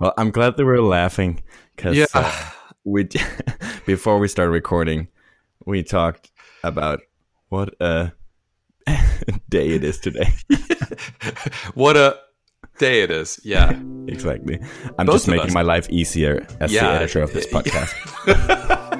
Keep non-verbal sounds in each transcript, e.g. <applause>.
Well, I'm glad that we're laughing because Yeah. uh, we <laughs> before we started recording, we talked about what a <laughs> day it is today. <laughs> what a day it is. Yeah. exactly. I'm Both just making us. my life easier as the editor of this podcast.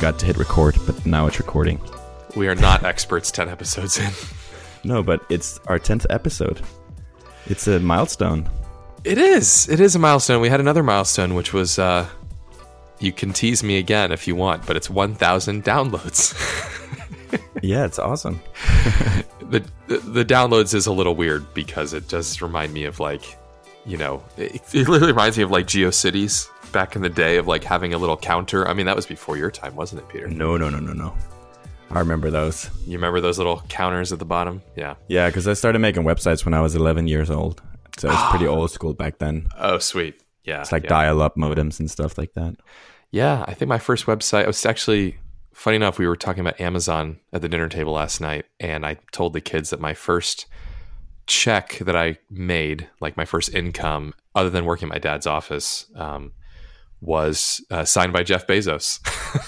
Forgot to hit record, but now it's recording. We are not experts 10 episodes in. No, but it's our 10th episode. It's a milestone. It is. It is a milestone. We had another milestone, which was uh, you can tease me again if you want, but it's 1,000 downloads. <laughs> Yeah, it's awesome. the, the downloads is a little weird because it does remind me of like, you know, it, it literally reminds me of like GeoCities back in the day of like having a little counter. I mean, that was before your time, wasn't it, Peter? No, no, no, no, no. I remember those. You remember those little counters at the bottom? Yeah. Yeah, because I started making websites when I was 11 years old. So it's pretty <gasps> old school back then. Oh, sweet. Yeah. It's like yeah. dial up modems and stuff like that. Yeah, I think my first website was actually funny enough. We were talking about Amazon at the dinner table last night, and I told the kids that my first check that I made, like my first income, other than working at my dad's office, um, was uh, signed by Jeff Bezos.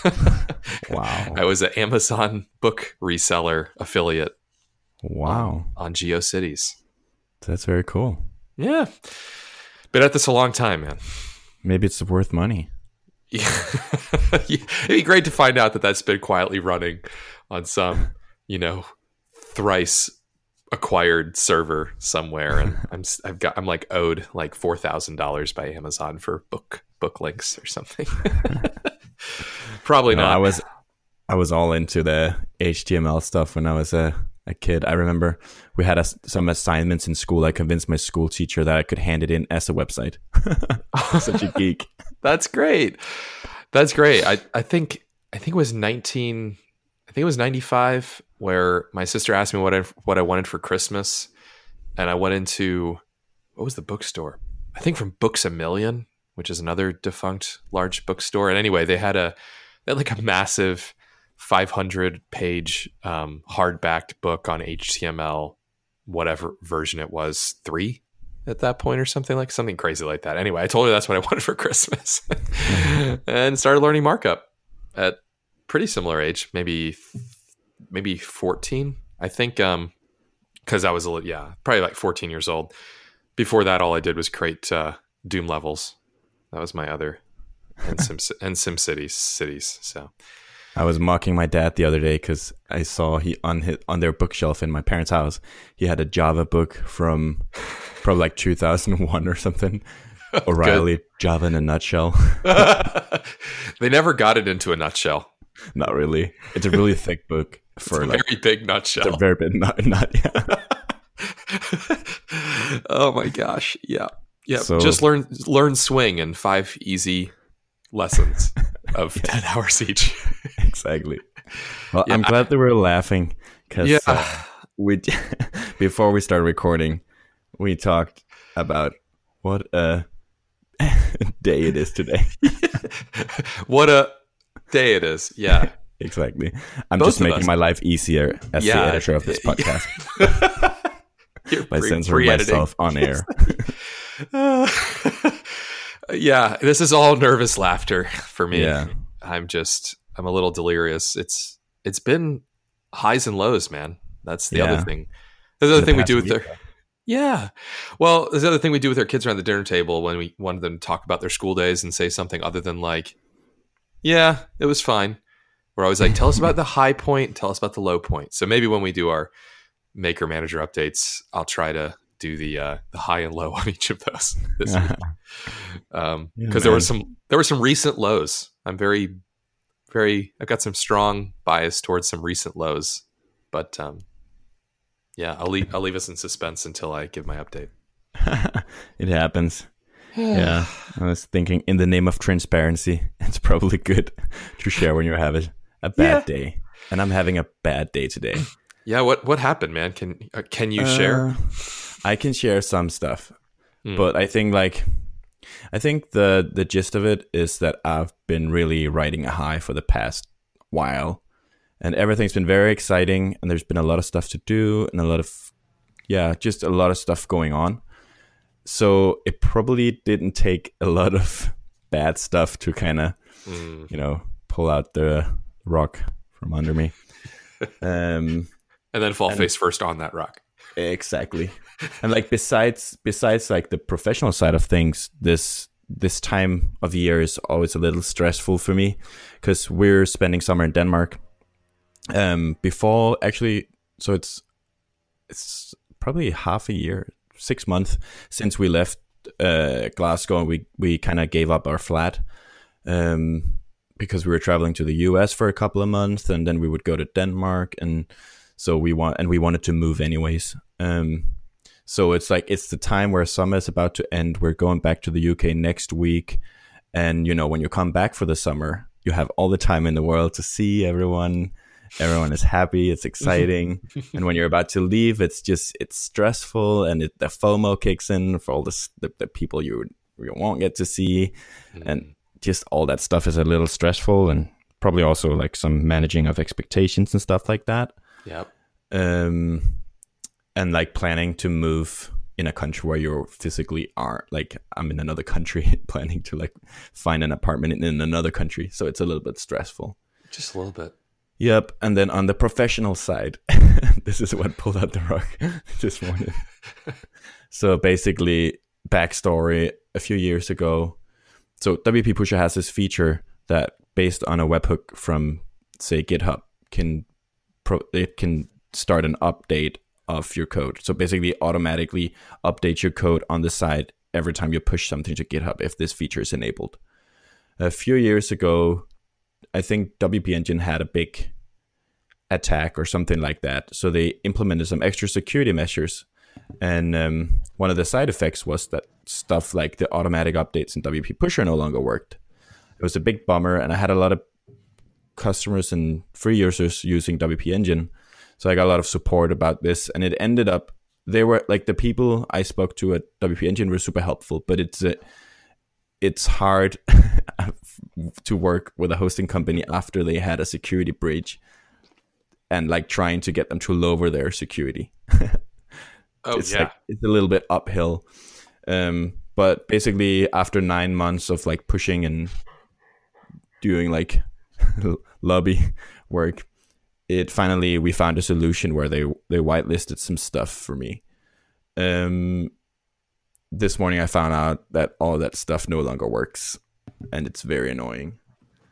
<laughs> Wow. I was an Amazon book reseller affiliate Wow. on GeoCities. That's very cool. Yeah, been at this a long time, man. Maybe it's worth money. <laughs> Yeah. It'd be great to find out that that's been quietly running on some, you know, thrice acquired server somewhere, and <laughs> I'm I've got I'm like owed like four thousand dollars by Amazon for book book links or something. <laughs> Probably No, not. I was I was all into the HTML stuff when I was a, a kid. I remember we had a, some assignments in school. I convinced my school teacher that I could hand it in as a website. <laughs> Such a geek. That's great. That's great. I, I think I think it was nineteen. I think it was ninety five where my sister asked me what I what I wanted for Christmas, and I went into what was the bookstore? I think from Books a Million, which is another defunct large bookstore. And anyway, they had a they had like a massive five hundred page um, hardbacked book on HTML, whatever version it was, three at that point or something like something crazy like that. Anyway, I told her that's what I <laughs> wanted for Christmas <laughs> and started learning markup at pretty similar age, maybe maybe 14. I think um cuz I was a little yeah, probably like 14 years old. Before that all I did was create uh Doom levels. That was my other <laughs> and Sim and Sim Cities cities. So I was mocking my dad the other day because I saw he on his, on their bookshelf in my parents' house. He had a Java book from probably like 2001 or something. <laughs> O'Reilly Java in a nutshell. <laughs> they never got it into a nutshell. not really. It's a really thick book for a like very big it's nutshell. a very bit not not yeah. oh my gosh. Yeah. Yeah. So- Just learn learn swing in five easy lessons <laughs> of 10 hours each. <laughs> exactly. Well, I'm Yeah. glad that we're laughing because Yeah. Uh, we <laughs> before we started recording, we talked about what a day it is today. what a day it is. Yeah. Exactly. I'm Both just making us. my life easier as the editor of this <laughs> podcast <laughs> You're by pre- censoring myself on air. <laughs> yeah, this is all nervous laughter for me. Yeah. I'm just I'm a little delirious. It's it's been highs and lows, man. That's the Yeah. other thing. That's the other The thing we do with week. their Yeah. Well, there's the other thing we do with our kids around the dinner table when we want them to talk about their school days and say something other than like, "Yeah, it was fine." We're always like, "Tell us about the high point, tell us about the low point." So maybe when we do our maker manager updates, I'll try to do the uh, the high and low <laughs> on each of those this week because <laughs> Yeah, there were some there were some recent lows. I'm very very I've got some strong bias towards some recent lows, but um, yeah, I'll leave I'll leave us in suspense until I give my update. <laughs> it happens. <sighs> Yeah. I was thinking in the name of transparency, it's probably good to share when you have a, a bad Yeah. day. And I'm having a bad day today. <clears throat> Yeah, what what happened, man? Can uh, can you share? Uh, I can share some stuff, Hmm. but I think like I think the the gist of it is that I've been really riding a high for the past while, and everything's been very exciting, and there's been a lot of stuff to do, and a lot of yeah, just a lot of stuff going on. So it probably didn't take a lot of <laughs> bad stuff to kind of mm. you know pull out the rock from under me. <laughs> Um, and then fall and, face first on that rock. Exactly. and like besides besides like the professional side of things, this this time of year is always a little stressful for me because we're spending summer in Denmark. Um, before actually, so it's it's probably half a year, six months since we left uh, Glasgow and we we kind of gave up our flat. Um, because we were traveling to the US for a couple of months and then we would go to Denmark and so we want and we wanted to move anyways. Um, so it's like it's the time where summer is about to end. We're going back to the UK next week, and you know when you come back for the summer, you have all the time in the world to see everyone. Everyone is happy. It's exciting, <laughs> and when you're about to leave, it's just it's stressful, and it, the FOMO kicks in for all this, the, the people you you won't get to see, mm. and just all that stuff is a little stressful, and probably also like some managing of expectations and stuff like that. Yep. Um, and like planning to move in a country where you physically aren't. like i'm in another country <laughs> planning to like find an apartment in, in another country so it's a little bit stressful just a little bit yep and then on the professional side <laughs> this is what pulled out the rug <laughs> this morning so basically backstory a few years ago so wp pusher has this feature that based on a webhook from say github can pro- it can start an update of your code. So basically, automatically update your code on the side every time you push something to GitHub if this feature is enabled. A few years ago, I think WP Engine had a big attack or something like that. So they implemented some extra security measures. And um, one of the side effects was that stuff like the automatic updates in WP Pusher no longer worked. It was a big bummer, and I had a lot of customers and free users using WP Engine so I got a lot of support about this, and it ended up they were like the people I spoke to at WP Engine were super helpful, but it's uh, it's hard <laughs> to work with a hosting company after they had a security breach and like trying to get them to lower their security. Oh it's yeah, like, it's a little bit uphill. Um, but basically, after nine months of like pushing and doing like <laughs> lobby work, it finally we found a solution where they they whitelisted some stuff for me. Um, this morning I found out that all that stuff no longer works, and it's very annoying.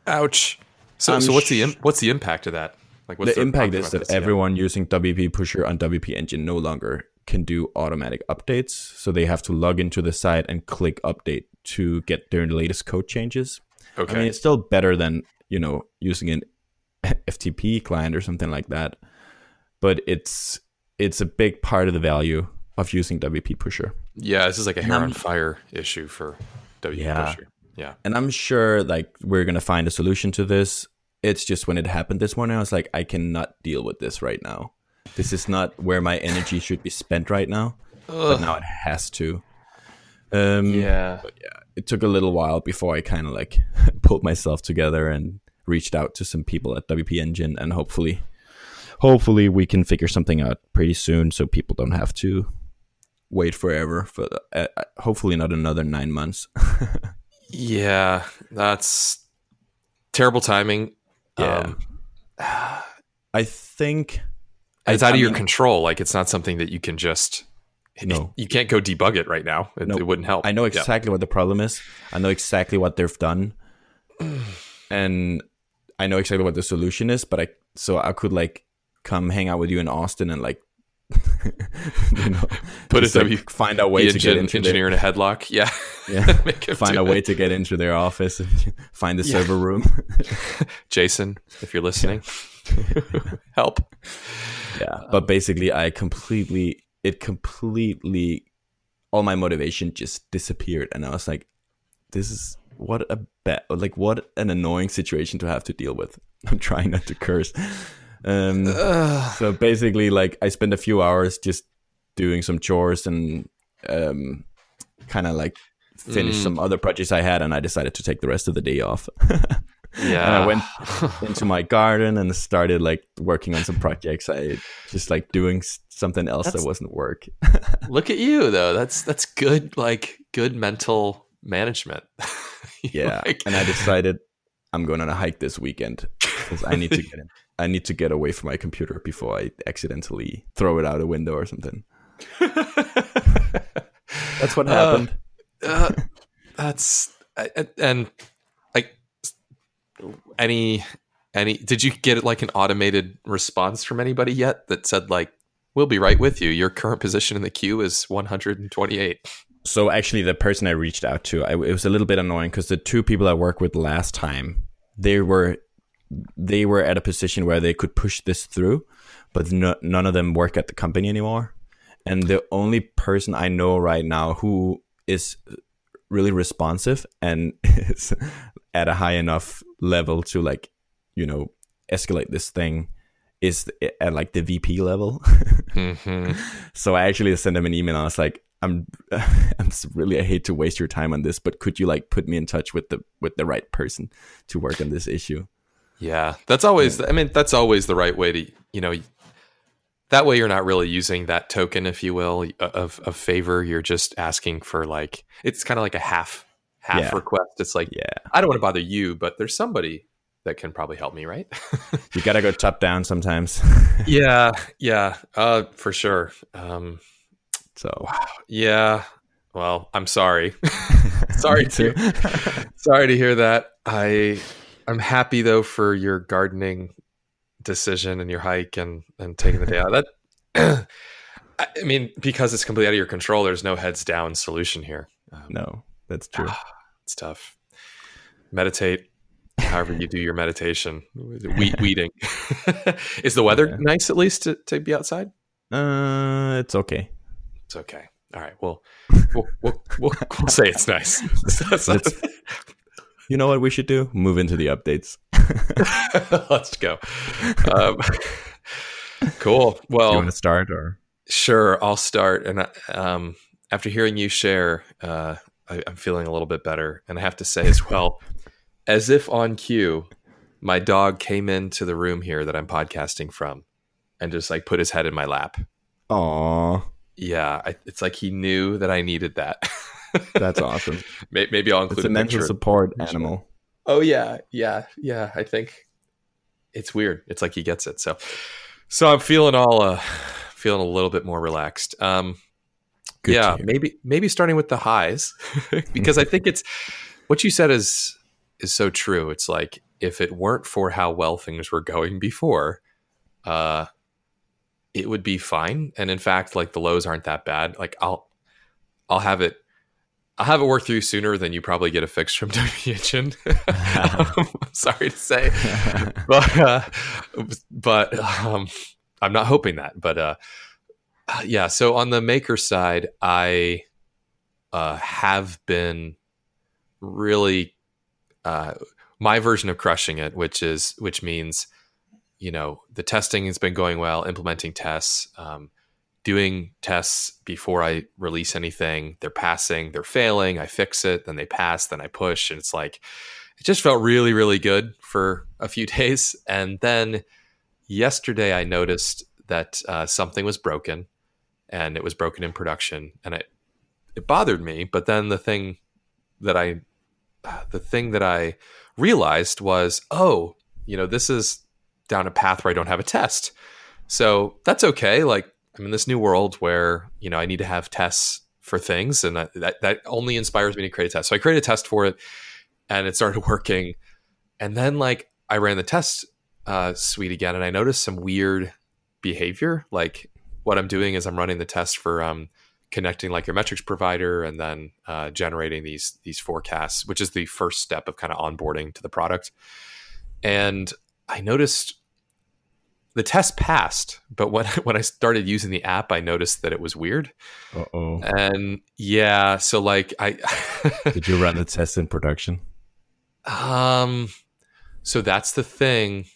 Ouch. So, so what's the what's the impact of that? Like, the, the impact is that this? everyone yeah. using WP Pusher on WP Engine no longer can do automatic updates. So they have to log into the site and click update to get their latest code changes. Okay. I mean, it's still better than you know using an <laughs> FTP client or something like that. But it's it's a big part of the value of using WP Pusher. Yeah, this is like a hair on fire issue for WP yeah. Pusher. Yeah. And I'm sure like we're gonna find a solution to this. It's just when it happened this morning, I was like, I cannot deal with this right now. This is not where my energy should be spent right now. Ugh. But now it has to. Um, yeah. Yeah, it took a little while before I kind of like <laughs> pulled myself together and reached out to some people at WP Engine, and hopefully, hopefully we can figure something out pretty soon, so people don't have to wait forever. For uh, uh hopefully not another nine months. <laughs> yeah, that's terrible timing. Yeah, um, <sighs> I think it's I, out of I your mean, control. Like it's not something that you can just. No. You can't go debug it right now. It, no. it wouldn't help. I know exactly yeah. what the problem is. I know exactly what they've done. <clears throat> and I know exactly what the solution is, but I so I could like come hang out with you in Austin and like <laughs> you know put it like, find a way to get into engineer their, in a headlock. Yeah. <laughs> Yeah. <laughs> find a it. way to get into their office and find the yeah. server room. Jason, if you're listening. help. Yeah. But basically I completely it completely all my motivation just disappeared and I was like, this is what a bad, like what an annoying situation to have to deal with. <laughs> I'm trying not to curse. Um, so basically, like I spent a few hours just doing some chores and um, kind of like finish Mm. some other projects I had, and I decided to take the rest of the day off. <laughs> Yeah. and I went <laughs> into my garden and started like working on some projects. I just like doing something else That's- that wasn't work. <laughs> Look at you though. That's that's good like good mental management. <laughs> Yeah, like- and I decided I'm going on a hike this weekend because I need to get in. I need to get away from my computer before I accidentally throw it out a window or something. That's what Uh, happened. uh, that's I- and any any did you get like an automated response from anybody yet that said like we'll be right with you your current position in the queue is 128 so actually, the person I reached out to, I, it was a little bit annoying because the two people I worked with last time, they were they were at a position where they could push this through, but no, none of them work at the company anymore. And the only person I know right now who is really responsive and <laughs> is at a high enough level to like, you know, escalate this thing is at like the VP level. mm-hmm. <laughs> so I actually sent him an email. I was like, I'm, <laughs> I'm really, I hate to waste your time on this, but could you like put me in touch with the with the right person to work on this issue? yeah that's always i mean that's always the right way to you know that way you're not really using that token if you will of, of favor you're just asking for like it's kind of like a half half Yeah. request it's like Yeah, i don't want to bother you but there's somebody that can probably help me right? <laughs> You gotta go top down sometimes. <laughs> yeah yeah uh for sure um so. yeah well i'm sorry. <laughs> Sorry too. to sorry to hear that. I i'm happy though for your gardening decision and your hike and and taking the day out. That <clears throat> i I mean because it's completely out of your control there's no heads down solution here. Um, no, that's true. it's tough meditate however you do your meditation Weed, weeding <laughs> is the weather Yeah. nice at least to, to be outside Uh, it's okay. It's okay. All right. Well, we'll, we'll, we'll, we'll say it's nice. <laughs> You know what we should do? Move into the updates. <laughs> Let's go. Um, cool. Do you Well, want to start or? sure. I'll start. And um, after hearing you share, uh, I, I'm feeling a little bit better. And I have to say as <laughs> well, as if on cue, my dog came into the room here that I'm podcasting from and just like put his head in my lap. Aw, Yeah. I, it's like he knew that I needed that. <laughs> that's awesome. May- Maybe I'll include It's a mental support animal. Oh yeah, yeah, yeah. I think it's weird. It's like he gets it. So, so I'm feeling all uh, feeling a little bit more relaxed. Um, Good yeah, maybe maybe starting with the highs <laughs> because I think it's what you said is is so true. It's like if it weren't for how well things were going before, uh, it would be fine. And in fact, like the lows aren't that bad. Like I'll I'll have it. I'll have it work through sooner than you probably get a fix from <laughs> WHN. I'm <laughs> sorry to say, but uh, but um, I'm not hoping that. But uh, yeah, so on the maker side, I uh, have been really uh, my version of crushing it, which is which means you know the testing has been going well, implementing tests. Um, doing tests before I release anything. They're passing, they're failing. I fix it, then they pass, then I push. And it's like, it just felt really, really good for a few <laughs> days. And then yesterday I noticed that uh, something was broken and it was broken in production. And it, it bothered me. But then the thing that I, the thing that I realized was, oh, you know, this is down a path where I don't have a test. So that's okay. Like, I'm in this new world where you know I need to have tests for things, and that that, that only inspires me to create a test. So I created a test for it, and it started <laughs> working. And then like I ran the test uh, suite again, and I noticed some weird behavior. Like what I'm doing is I'm running the test for um, connecting like your metrics provider, and then uh, generating these these forecasts, which is the first step of kind of onboarding to the product. And I noticed the test passed, but when <laughs> when I started using the app, I noticed that it was weird. Uh oh. And yeah, so like I <laughs> Did you run the test in production? um so that's the thing.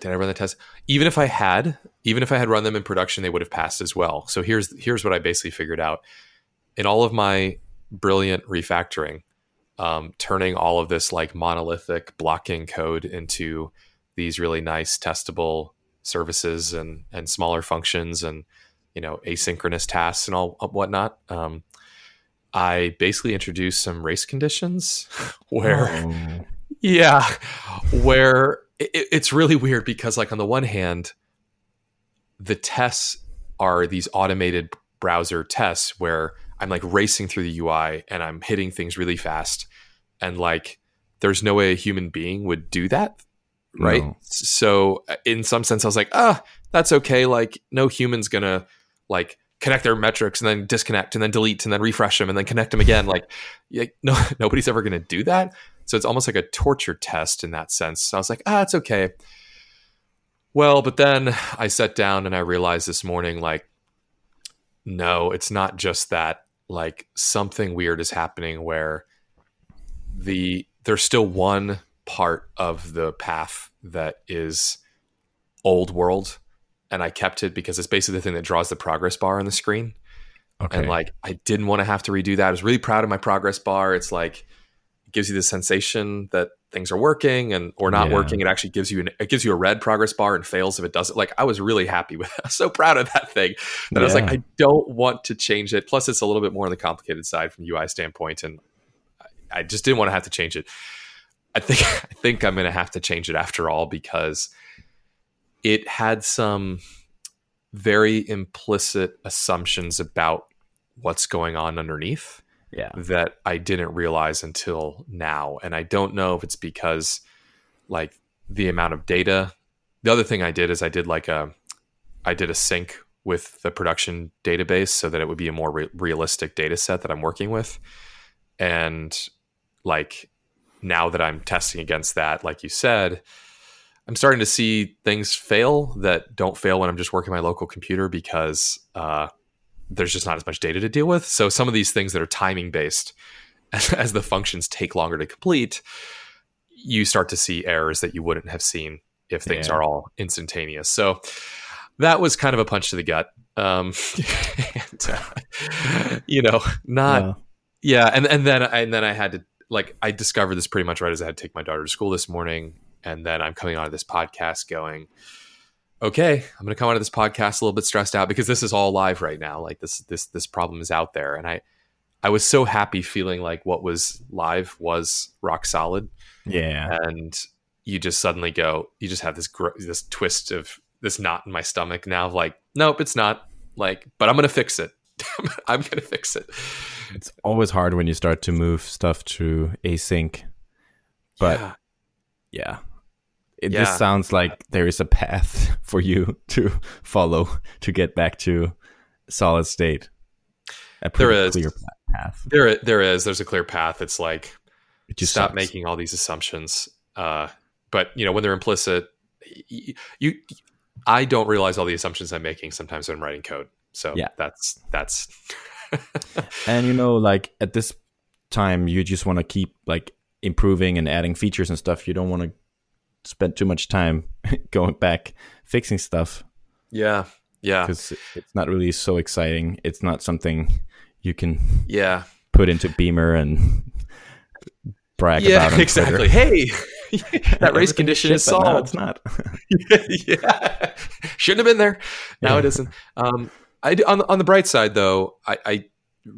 Did I run the test? Even if I had, even if I had run them in production, they would have passed as well. So here's here's what I basically figured out. In all of my brilliant refactoring, um, turning all of this like monolithic blocking code into these really nice testable services and and smaller functions and you know asynchronous tasks and all whatnot. Um, I basically introduced some race conditions <laughs> where, oh. <laughs> yeah, where it, it's really weird because like on the one hand, the tests are these automated browser tests where I'm like racing through the UI and I'm hitting things really fast. And like, there's no way a human being would do that. Right. No. So, uh, in some sense, I was like, ah, that's okay. Like, no human's going to like connect their metrics and then disconnect and then delete and then refresh them and then connect them again. Like, <laughs> no, nobody's ever going to do that. So, it's almost like a torture test in that sense. So I was like, ah, it's okay. Well, but then I sat down and I realized this morning, like, no, it's not just that like something weird is happening where the there's still one part of the path that is old world and I kept it because it's basically the thing that draws the progress bar on the screen. Okay. And like I didn't want to have to redo that. I was really proud of my progress bar. It's like it gives you the sensation that things are working and or not yeah. working. It actually gives you an, it gives you a red progress bar and fails if it doesn't. Like I was really happy with. <laughs> Was so proud of that thing that yeah. I was like, I don't want to change it. Plus, it's a little bit more on the complicated side from UI standpoint, and I, I just didn't want to have to change it. I think <laughs> I think I'm going to have to change it after all because it had some very implicit assumptions about what's going on underneath yeah. that I didn't realize until now. And I don't know if it's because like the amount of data. The other thing I did is I did like a I did a sync with the production database so that it would be a more re- realistic data set that I'm working with. And like now that I'm testing against that, like you said, I'm starting to see things fail that don't fail when I'm just working my local computer because uh, there's just not as much data to deal with. So some of these things that are timing based, as, <laughs> as the functions take longer to complete, you start to see errors that you wouldn't have seen if things yeah. are all instantaneous. So that was kind of a punch to the gut. Um, <laughs> and, uh, you know, not yeah. yeah. And and then and then I had to like I discovered this pretty much right as I had to take my daughter to school this morning, and then I'm coming on to this podcast going okay, I'm going to come out of this podcast a little bit stressed out because this is all live right now. Like this, this, this problem is out there. And I, I was so happy feeling like what was live was rock solid. Yeah. And you just suddenly go, you just have this, gr- this twist of this knot in my stomach now of like, nope, it's not like, but I'm going to fix it. <laughs> I'm going to fix it. It's always hard when you start to move stuff to async. But yeah, yeah it yeah. just sounds like there is a path <laughs> for you to follow to get back to solid state. A there is clear path. There, there is. There's a clear path. It's like it just stop sucks. making all these assumptions. Uh, but you know when they're implicit, you, you, I don't realize all the assumptions I'm making sometimes when I'm writing code. So yeah, that's that's. <laughs> and you know, like at this time, you just want to keep like improving and adding features and stuff. You don't want to spent too much time <laughs> going back fixing stuff. Yeah. Yeah. Because it's not really so exciting. It's not something you can yeah put into Beamer and <laughs> brag yeah, about. exactly. Hey, <laughs> that race condition is solved. No, it's not. yeah, shouldn't have been there. Now yeah. it isn't. Um, I on on the bright side though, I, I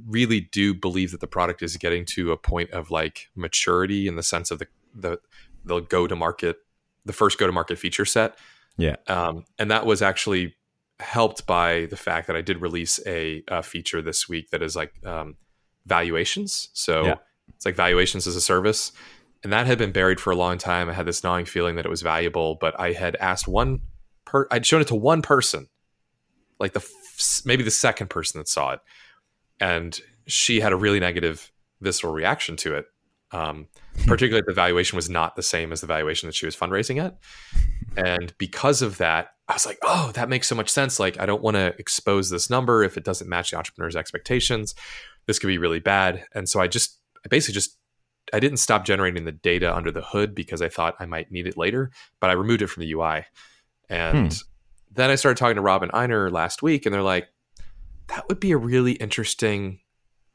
really do believe that the product is getting to a point of like maturity in the sense of the the the go to market the first go to market feature set. Yeah. Um, and that was actually helped by the fact that I did release a, a feature this week that is like um, valuations. So yeah. it's like valuations as a service. And that had been buried for a long time. I had this gnawing feeling that it was valuable, but I had asked one per, I'd shown it to one person, like the f- maybe the second person that saw it. And she had a really negative visceral reaction to it. Um, particularly the valuation was not the same as the valuation that she was fundraising at. And because of that, I was like, oh, that makes so much sense. Like, I don't want to expose this number if it doesn't match the entrepreneur's expectations. This could be really bad. And so I just, I basically just, I didn't stop generating the data under the hood because I thought I might need it later, but I removed it from the UI. And hmm. then I started talking to Rob and Einar last week, and they're like, that would be a really interesting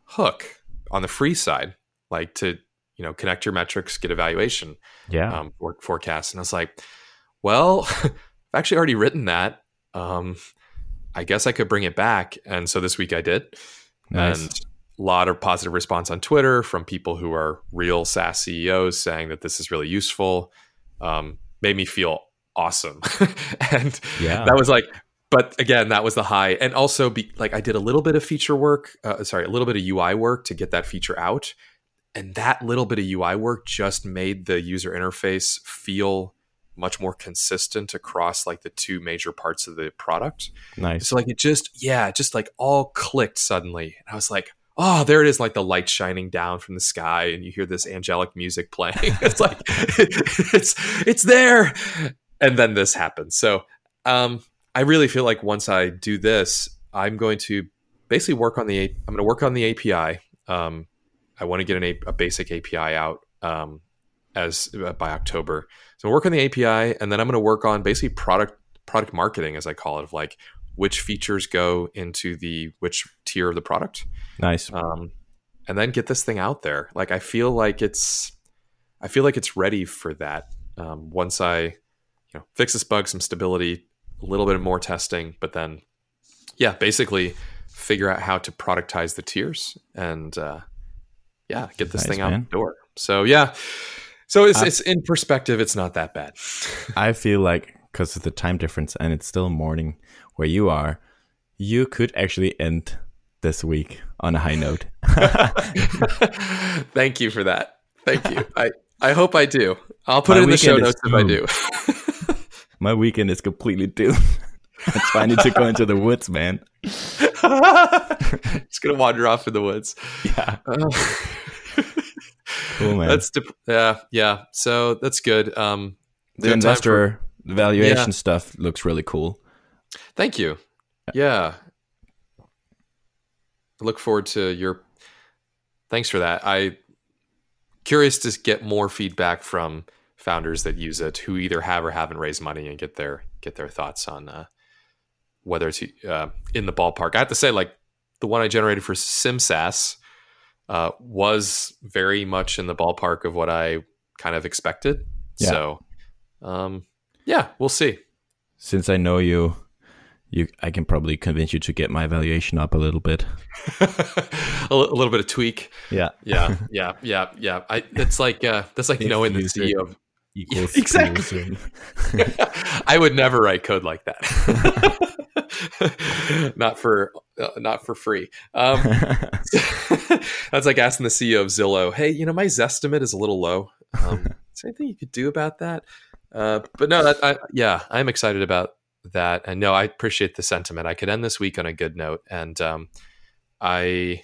hook on the free side, like to you know connect your metrics, get evaluation, Yeah. um, for, forecast. And I was like, well, <laughs> I've actually already written that. Um, I guess I could bring it back. And so this week I did. nice. And a lot of positive response on Twitter from people who are real SaaS CEOs saying that this is really useful. Um, made me feel awesome. <laughs> and yeah. that was like, but again, that was the high. And also, be like, I did a little bit of feature work, uh, sorry, a little bit of UI work to get that feature out. And that little bit of UI work just made the user interface feel much more consistent across like the two major parts of the product. nice. So like it just yeah, it just like all clicked suddenly. And I was like, oh, there it is, like the light shining down from the sky, and you hear this angelic music playing. <laughs> it's like <laughs> it's it's there. And then this happens. So um I really feel like once I do this, I'm going to basically work on the I'm going to work on the API. Um, I want to get an a, a basic API out um, as uh, by October. So work on the API, and then I'm going to work on basically product product marketing, as I call it, of like which features go into the which tier of the product, Nice. um, and then get this thing out there. Like I feel like it's I feel like it's ready for that. Um, once I you know fix this bug, some stability, a little bit more testing, but then yeah, basically figure out how to productize the tiers and uh, yeah, get this Nice, thing out man. the door. So yeah, so it's it's in perspective, it's not that bad. <laughs> I feel like because of the time difference and it's still morning where you are, you could actually end this week on a high note. <laughs> Thank you for that. Thank you. I I hope I do. I'll put My it in the show notes if I do. <laughs> My weekend is completely doomed. That's why I need to go into the woods, man. <laughs> Just gonna wander off in the woods. Yeah. Uh, Cool, man. That's dep- yeah, yeah. So that's good. Um, the time for- investor valuation Yeah. stuff looks really cool. Thank you. Yeah. I look forward to your. Thanks for that. I curious to get more feedback from founders that use it who either have or haven't raised money and get their get their thoughts on uh, whether it's uh, in the ballpark. I have to say, like the one I generated for SimSaaS uh, was very much in the ballpark of what I kind of expected. Yeah. So, um, yeah, we'll see. Since I know you, you I can probably convince you to get my valuation up a little bit. <laughs> a, little bit of tweak. Yeah. Yeah, yeah, yeah, yeah. I, it's like uh, that's like <laughs> knowing the CEO. of- Equals <laughs> exactly. I would never write code like that. <laughs> not for uh, not for free. Um, <laughs> that's like asking the CEO of Zillow, "Hey, you know my Zestimate is a little low. Um, <laughs> is there anything you could do about that?" Uh, but no, that, I, yeah, I'm excited about that, and no, I appreciate the sentiment. I could end this week on a good note, and um, I,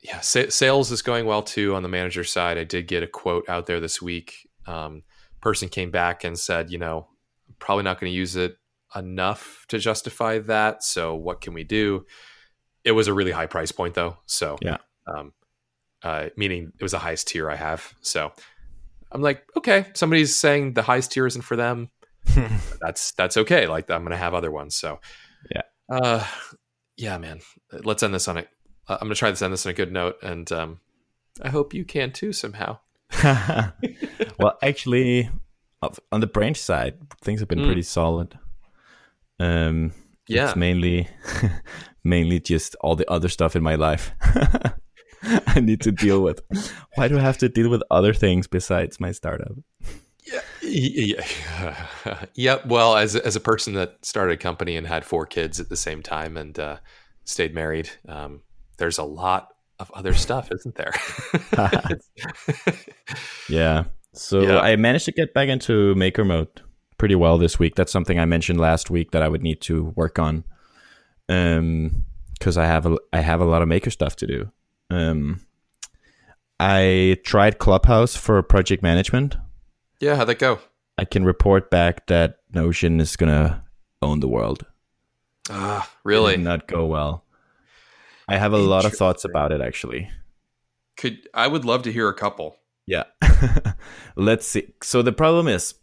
yeah, sa- sales is going well too on the manager side. I did get a quote out there this week. Um, person came back and said, you know, probably not going to use it enough to justify that. So what can we do? It was a really high price point though. So Yeah. um, uh, meaning it was the highest tier I have. So I'm like, okay, somebody's saying the highest tier isn't for them. <laughs> That's that's okay. Like I'm gonna have other ones. So Yeah. uh, yeah, man. Let's end this on a. I'm gonna try to end this on a good note, and um, I hope you can too somehow. <laughs> well, actually, on the branch side, things have been Mm. pretty solid. Um, Yeah. it's mainly, <laughs> mainly just all the other stuff in my life. <laughs> I need to deal with. Why do I have to deal with other things besides my startup? Yeah, yeah, <laughs> yeah. Well, as as a person that started a company and had four kids at the same time and uh, stayed married, um, there's a lot of other stuff, isn't there? Yeah. So Yeah. I managed to get back into maker mode pretty well this week. That's something I mentioned last week that I would need to work on. Um because I have a I have a lot of maker stuff to do. Um I tried Clubhouse for project management. yeah, how'd that go? I can report back that Notion is gonna own the world. Ah, really? did not go well. I have a lot of thoughts about it actually. Could I would love to hear a couple. Yeah. <laughs> Let's see. So the problem is,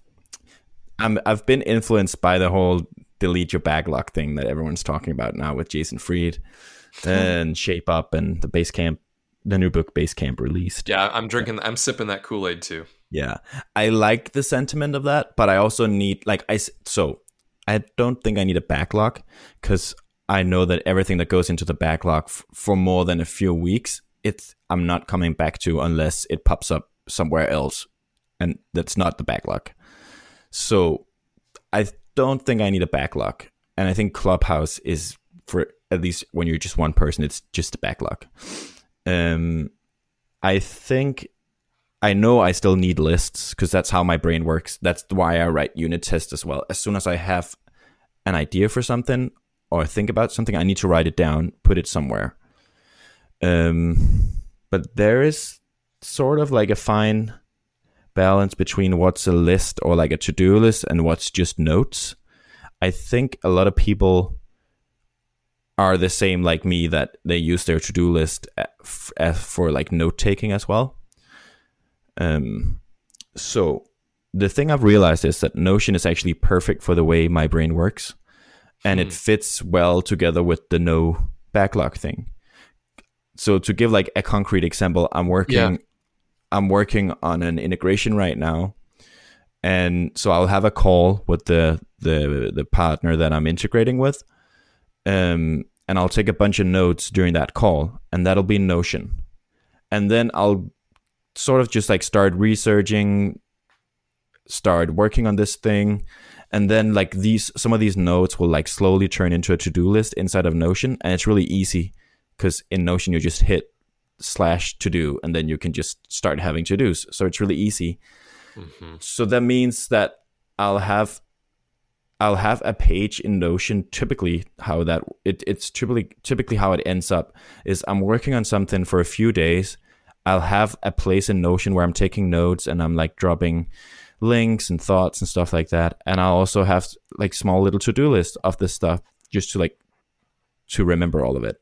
I'm I've been influenced by the whole delete your backlog thing that everyone's talking about now with Jason Fried <laughs> and Shape Up and the Basecamp the new book Basecamp released. Yeah, I'm drinking. I'm sipping that Kool Aid too. Yeah, I like the sentiment of that, but I also need like I so I don't think I need a backlog because I know that everything that goes into the backlog f- for more than a few weeks, it's I'm not coming back to unless it pops up somewhere else, and that's not the backlog. So I don't think I need a backlog, and I think Clubhouse is for at least when you're just one person, it's just a backlog. Um, I think I know I still need lists because that's how my brain works. That's why I write unit tests as well. As soon as I have an idea for something or think about something, I need to write it down, put it somewhere. Um, but there is sort of like a fine balance between what's a list or like a to do list and what's just notes. I think a lot of people are the same like me that they use their to do list for like note taking as well. Um, so the thing I've realized is that Notion is actually perfect for the way my brain works, and hmm. it fits well together with the no backlog thing. So to give like a concrete example, I'm working, yeah. I'm working on an integration right now, and so I'll have a call with the the the partner that I'm integrating with, um, and I'll take a bunch of notes during that call, and that'll be Notion, and then I'll sort of just like start researching, start working on this thing, and then like these some of these notes will like slowly turn into a to-do list inside of Notion, and it's really easy because in Notion you just hit slash to do, and then you can just start having to dos. So it's really easy. Mm-hmm. So that means that I'll have I'll have a page in Notion. Typically, how that it, it's typically typically how it ends up is I'm working on something for a few days, I'll have a place in Notion where I'm taking notes and I'm like dropping links and thoughts and stuff like that. And I'll also have like small little to do list of this stuff just to like to remember all of it.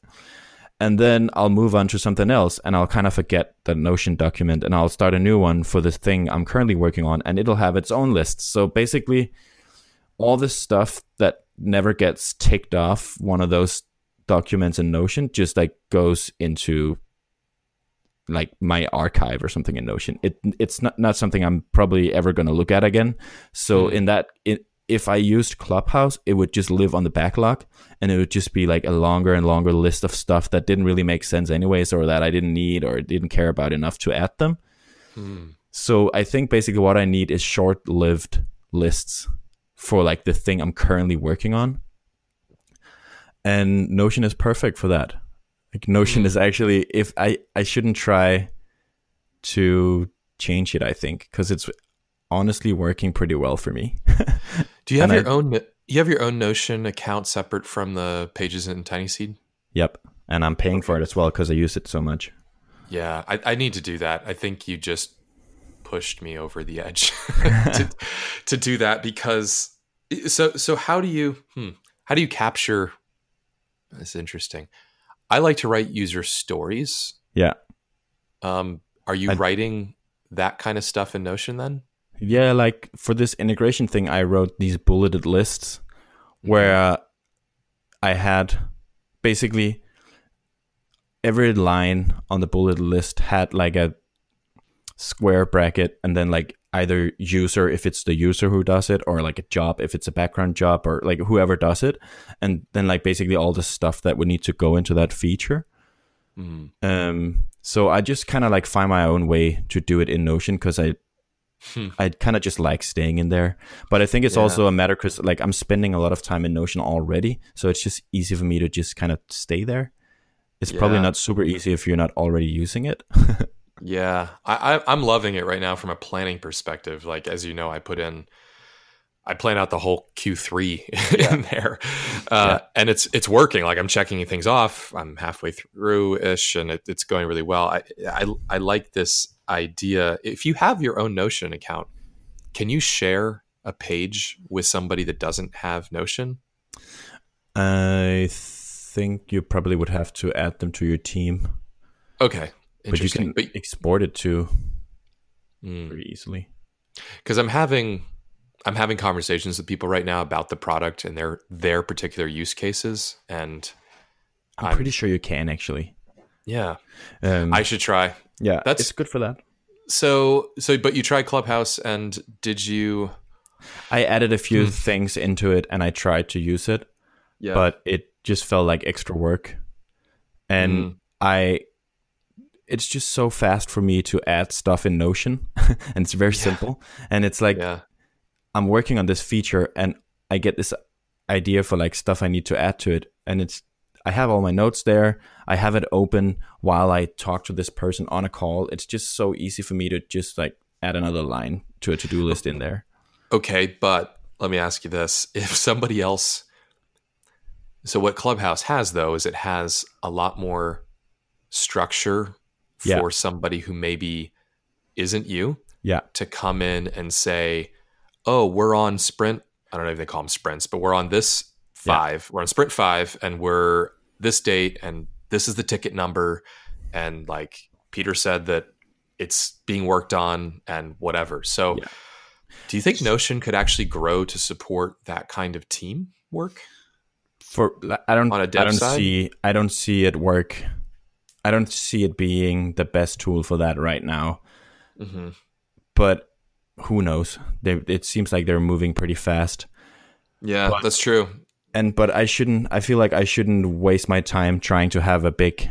And then I'll move on to something else and I'll kind of forget the Notion document and I'll start a new one for the thing I'm currently working on and it'll have its own list. So basically, all this stuff that never gets ticked off one of those documents in Notion just like goes into like my archive or something in Notion. It it's not not something I'm probably ever going to look at again. So mm. in that it, if I used Clubhouse, it would just live on the backlog and it would just be like a longer and longer list of stuff that didn't really make sense anyways or that I didn't need or didn't care about enough to add them. Mm. So I think basically what I need is short-lived lists for like the thing I'm currently working on. And Notion is perfect for that. Like Notion mm. is actually if I I shouldn't try to change it. I think because it's honestly working pretty well for me. <laughs> Do you have your I, own? You have your own Notion account separate from the pages in Tiny Seed. Yep, and I'm paying okay. for it as well because I use it so much. Yeah, I, I need to do that. I think you just pushed me over the edge <laughs> to, <laughs> to do that because so so how do you hmm, how do you capture? That's interesting. I like to write user stories. Yeah. Um, are you I, writing that kind of stuff in Notion then? Yeah, like for this integration thing, I wrote these bulleted lists where I had basically every line on the bullet list had like a square bracket and then like either user if it's the user who does it or like a job if it's a background job or like whoever does it and then like basically all the stuff that would need to go into that feature mm. um so i just kind of like find my own way to do it in notion because i hmm. i kind of just like staying in there but i think it's yeah. also a matter because like i'm spending a lot of time in notion already so it's just easy for me to just kind of stay there it's yeah. probably not super easy if you're not already using it <laughs> Yeah, I, I am loving it right now from a planning perspective. Like as you know, I put in, I plan out the whole Q3 <laughs> yeah. in there, uh, and it's it's working. Like I'm checking things off. I'm halfway through ish, and it, it's going really well. I, I I like this idea. If you have your own Notion account, can you share a page with somebody that doesn't have Notion? I think you probably would have to add them to your team. Okay, but you can but, export it to mm. pretty easily. Because I'm having I'm having conversations with people right now about the product and their their particular use cases, and I'm, I'm pretty sure you can actually. Yeah. Um, I should try. yeah, that's- it's good for that. So so but you tried Clubhouse and did you I added a few Hmm. things into it and I tried to use it, Yeah. but it just felt like extra work. And Mm. I it's just so fast for me to add stuff in Notion <laughs> and it's very simple and it's like yeah. I'm working on this feature and I get this idea for like stuff I need to add to it and it's I have all my notes there. I have it open while I talk to this person on a call. It's just so easy for me to just like add another line to a to-do list in there. Okay, but let me ask you this. <laughs> If somebody else So what Clubhouse has though is it has a lot more structure for Yeah. somebody who maybe isn't you Yeah. to come in and say, "Oh, we're on sprint. I don't know if they call them sprints, but we're on this Yeah. five. We're on sprint five, and we're this date, and this is the ticket number, and like Peter said that it's being worked on and whatever." So, Yeah. do you think Notion could actually grow to support that kind of team work? for I don't I don't side? see I don't see it work. I don't see it being the best tool for that right now. hmm But who knows? They, it seems like they're moving pretty fast. Yeah, But- that's true. And but I shouldn't. I feel like I shouldn't waste my time trying to have a big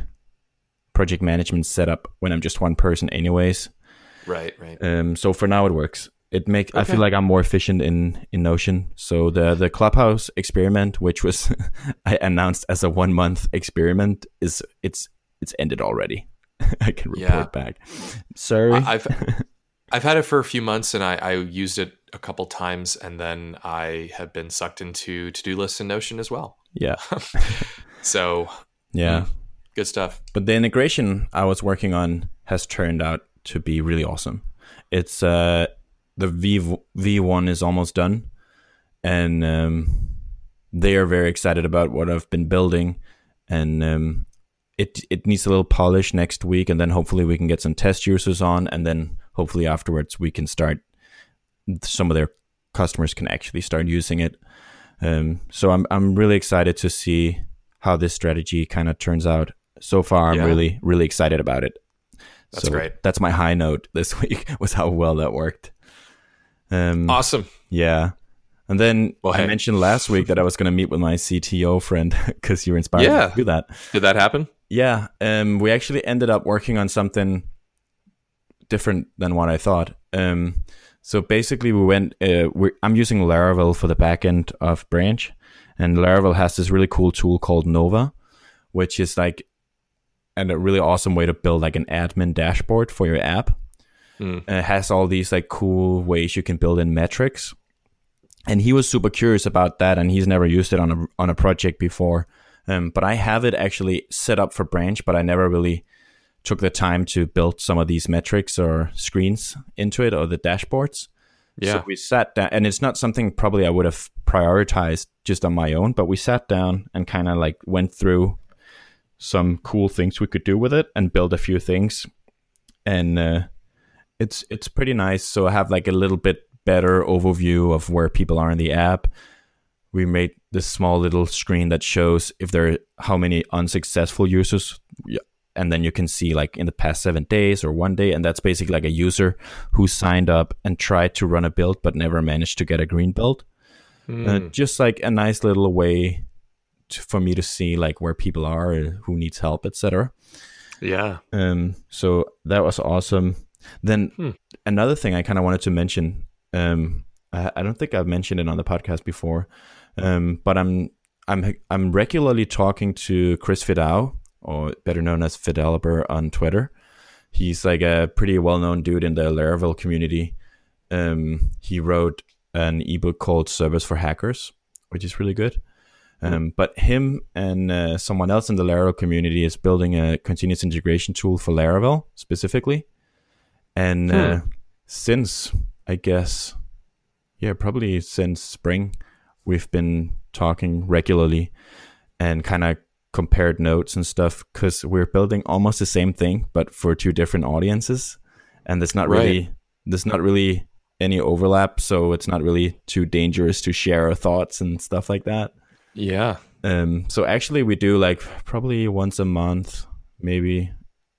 project management setup when I'm just one person, anyways. Right, right. Um, so for now it works. It make I feel like I'm more efficient in in Notion. So the the Clubhouse experiment, which was <laughs> I announced as a one month experiment, is it's it's ended already. <laughs> I can report Yeah. back. Sorry. I- I've <laughs> I've had it for a few months, and I, I used it a couple times, and then I have been sucked into to do lists in Notion as well. yeah, <laughs> So yeah. good stuff. But the integration I was working on has turned out to be really awesome. It's uh the V V one is almost done, and um, they are very excited about what I've been building, and um, it it needs a little polish next week, and then hopefully we can get some test users on, and then hopefully afterwards we can start. Some of their customers can actually start using it. Um, so I'm I'm really excited to see how this strategy kind of turns out. So far, I'm really really excited about it. That's So great. That's my high note this <laughs> week was how well that worked. Um, Awesome. yeah. And then Well, I hey. mentioned last week that I was going to meet with my CTO friend <laughs> because you were inspired Yeah. to do that. Did that happen? Yeah. Um, we actually ended up working on something different than what I thought. Um, so basically, we went. Uh, we're, I'm using Laravel for the backend of Branch, and Laravel has this really cool tool called Nova, which is like and a really awesome way to build like an admin dashboard for your app. And it has all these like cool ways you can build in metrics. And he was super curious about that, and he's never used it on a on a project before. Um, but I have it actually set up for Branch, but I never really took the time to build some of these metrics or screens into it or the dashboards. Yeah. So we sat down, and it's not something probably I would have prioritized just on my own, but we sat down and kind of like went through some cool things we could do with it and build a few things. And uh, it's it's pretty nice. So I have like a little bit better overview of where people are in the app. We made this small little screen that shows if there are how many unsuccessful users and then you can see like in the past seven days or one day and that's basically like a user who signed up and tried to run a build but never managed to get a green build Hmm. uh, just like a nice little way to, for me to see like where people are uh, who needs help etc yeah. um so that was awesome then Hmm. another thing i kind of wanted to mention um I, I don't think i've mentioned it on the podcast before um but i'm i'm i'm regularly talking to chris fidao or better known as Fideloper on Twitter. He's like a pretty well-known dude in the Laravel community. Um, he wrote an ebook called Servers for Hackers, which is really good. Um, but him and uh, someone else in the Laravel community is building a continuous integration tool for Laravel specifically. And uh, since I guess, yeah, probably since spring, we've been talking regularly and kind of compared notes and stuff because we're building almost the same thing but for two different audiences and there's not Right. really there's not really any overlap so it's not really too dangerous to share our thoughts and stuff like that Yeah. um so actually we do like probably once a month maybe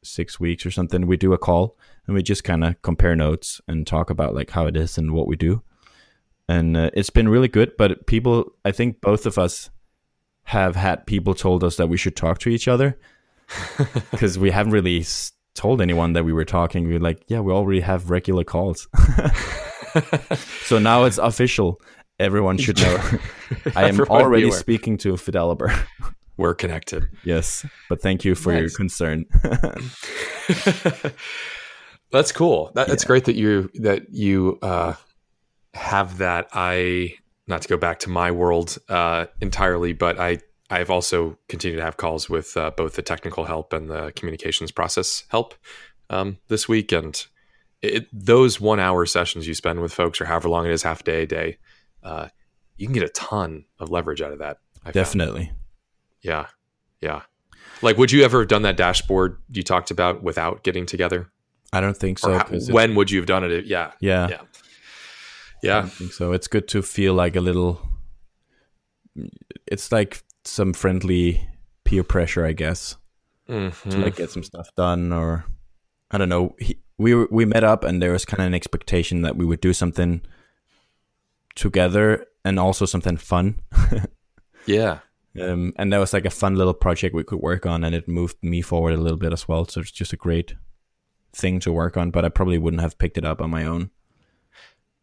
six weeks or something, we do a call and we just kind of compare notes and talk about like how it is and what we do. And uh, it's been really good. But people, I think both of us have had people told us that we should talk to each other <laughs> because we haven't really s- told anyone that we were talking. We are like, yeah, we already have regular calls. <laughs> so now it's official. Everyone should know. <laughs> I am Everyone already speaking to Fideloper. We're connected. yes, but thank you for your concern. That's cool. That, That's Yeah. great that you that you uh, have that. I not to go back to my world uh, entirely, but I I've also continued to have calls with uh, both the technical help and the communications process help um, this week, and it, those one hour sessions you spend with folks, or however long it is, half day, a day, uh, you can get a ton of leverage out of that. I found. Definitely. Yeah. Yeah. Like, would you ever have done that dashboard you talked about without getting together? I don't think so. how- when would you have done it? Yeah. yeah, Yeah. Yeah. so. It's good to feel like a little. It's like some friendly peer pressure, I guess, to Mhm. like get some stuff done, or I don't know. He, we we met up, and there was kind of an expectation that we would do something together, and also something fun. <laughs> Yeah. Um, and that was like a fun little project we could work on, and it moved me forward a little bit as well. So it's just a great thing to work on, but I probably wouldn't have picked it up on my own.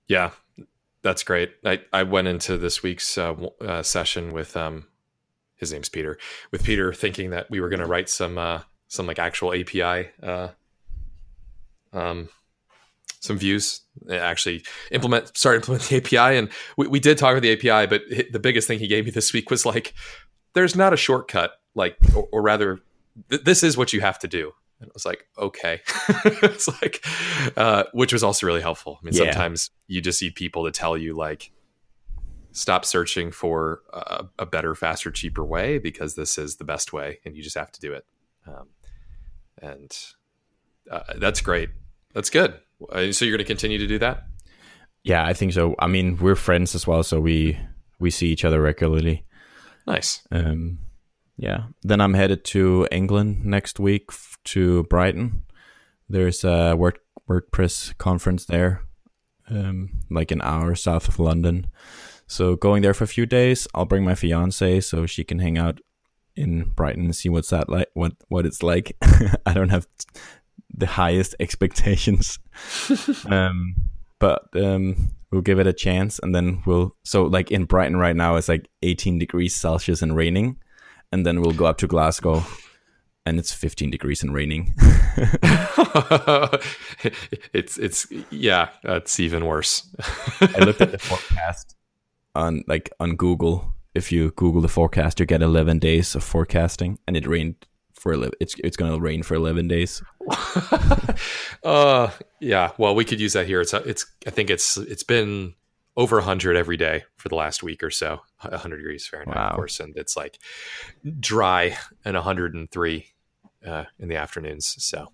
Yeah. That's great. I, I went into this week's uh, uh, session with um, his name's Peter. With Peter, thinking that we were going to write some uh, some like actual API, uh, um, some views. uh, Actually, implement start implement the API, and we, we did talk about the API. But the biggest thing he gave me this week was like, "There's not a shortcut. Like, or, or rather, th- this is what you have to do." And it was like, okay. <laughs> it's like, uh, which was also really helpful. I mean, Yeah. sometimes you just need people to tell you, like, stop searching for a, a better, faster, cheaper way because this is the best way and you just have to do it. Um, and uh, that's great. That's good. Uh, So you're going to continue to do that? Yeah, I think so. I mean, we're friends as well, so we we see each other regularly. Nice. Um, yeah. Then I'm headed to England next week to Brighton. There's a Word WordPress conference there, um, like an hour south of London. So going there for a few days. I'll bring my fiance so she can hang out in Brighton and see what's that like. What what it's like. <laughs> I don't have the highest expectations, <laughs> um, but um, we'll give it a chance, and then we'll. So like in Brighton right now, it's like 18 degrees Celsius and raining, and then we'll go up to Glasgow, and it's 15 degrees and raining. <laughs> <laughs> it's, it's, yeah, it's even worse. I looked at the forecast on like on Google. If you Google the forecast, you get 11 days of forecasting, and it rained for 11. It's it's gonna rain for 11 days. <laughs> uh yeah well we could use that here it's it's i think it's it's been over 100 every day for the last week or so 100 degrees fahrenheit Wow. of course and it's like dry and 103 uh, in the afternoons so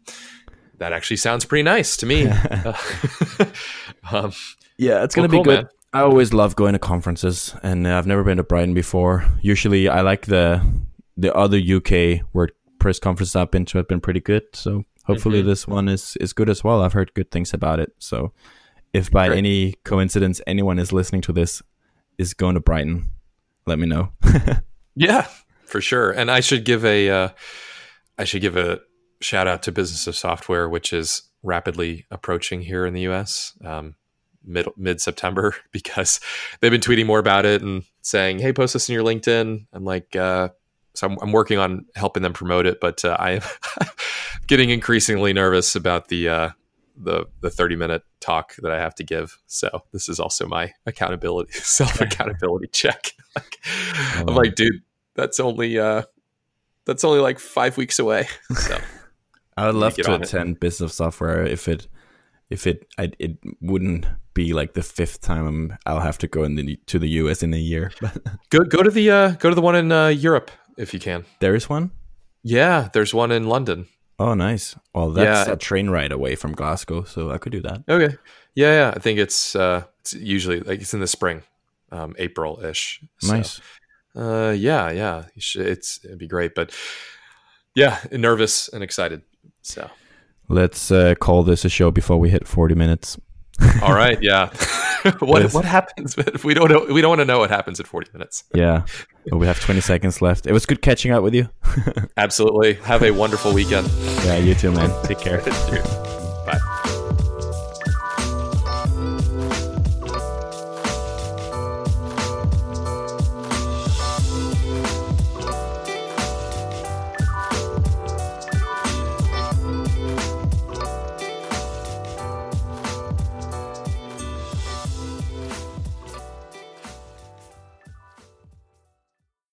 that actually sounds pretty nice to me <laughs> <laughs> um, Yeah, it's gonna be cool, good. man. I always love going to conferences, and I've never been to Brighton before. Usually, I like the the other UK WordPress conferences I've been to have been pretty good. So hopefully, Mhm. this one is is good as well. I've heard good things about it. So if by Great. any coincidence anyone is listening to this is going to Brighton, let me know. <laughs> Yeah, for sure. And I should give a uh, I should give a shout out to Business of Software, which is rapidly approaching here in the U.S. Um, mid mid September <laughs> because they've been tweeting more about it and saying, "Hey, post this in your LinkedIn." I'm like, uh, so I'm, I'm working on helping them promote it, but uh, I am <laughs> getting increasingly nervous about the. Uh, the the 30 minute talk that I have to give. So this is also my accountability <laughs> self accountability check. <laughs> like, I'm like, dude, that's only uh that's only like five weeks away. <laughs> So I would love to on it. attend Business of Software if it if it I, it wouldn't be like the fifth time I'll have to go in the, to the US in a year. Go go to the uh go to the one in uh, Europe if you can. there is one. Yeah, there's one in London. Oh, nice. Well, that's Yeah. a train ride away from Glasgow, so I could do that. Okay. Yeah, yeah. I think it's uh it's usually like it's in the spring, um, April ish. Nice. Uh, yeah, yeah. It's it'd be great, but yeah, nervous and excited. So let's uh, call this a show before we hit 40 minutes. All right. Yeah. <laughs> what what happens <laughs> we don't know, we don't want to know what happens in 40 minutes. <laughs> yeah. We have 20 seconds left. It was good catching up with you. Absolutely. Have a wonderful weekend. Yeah, you too, man. Take care.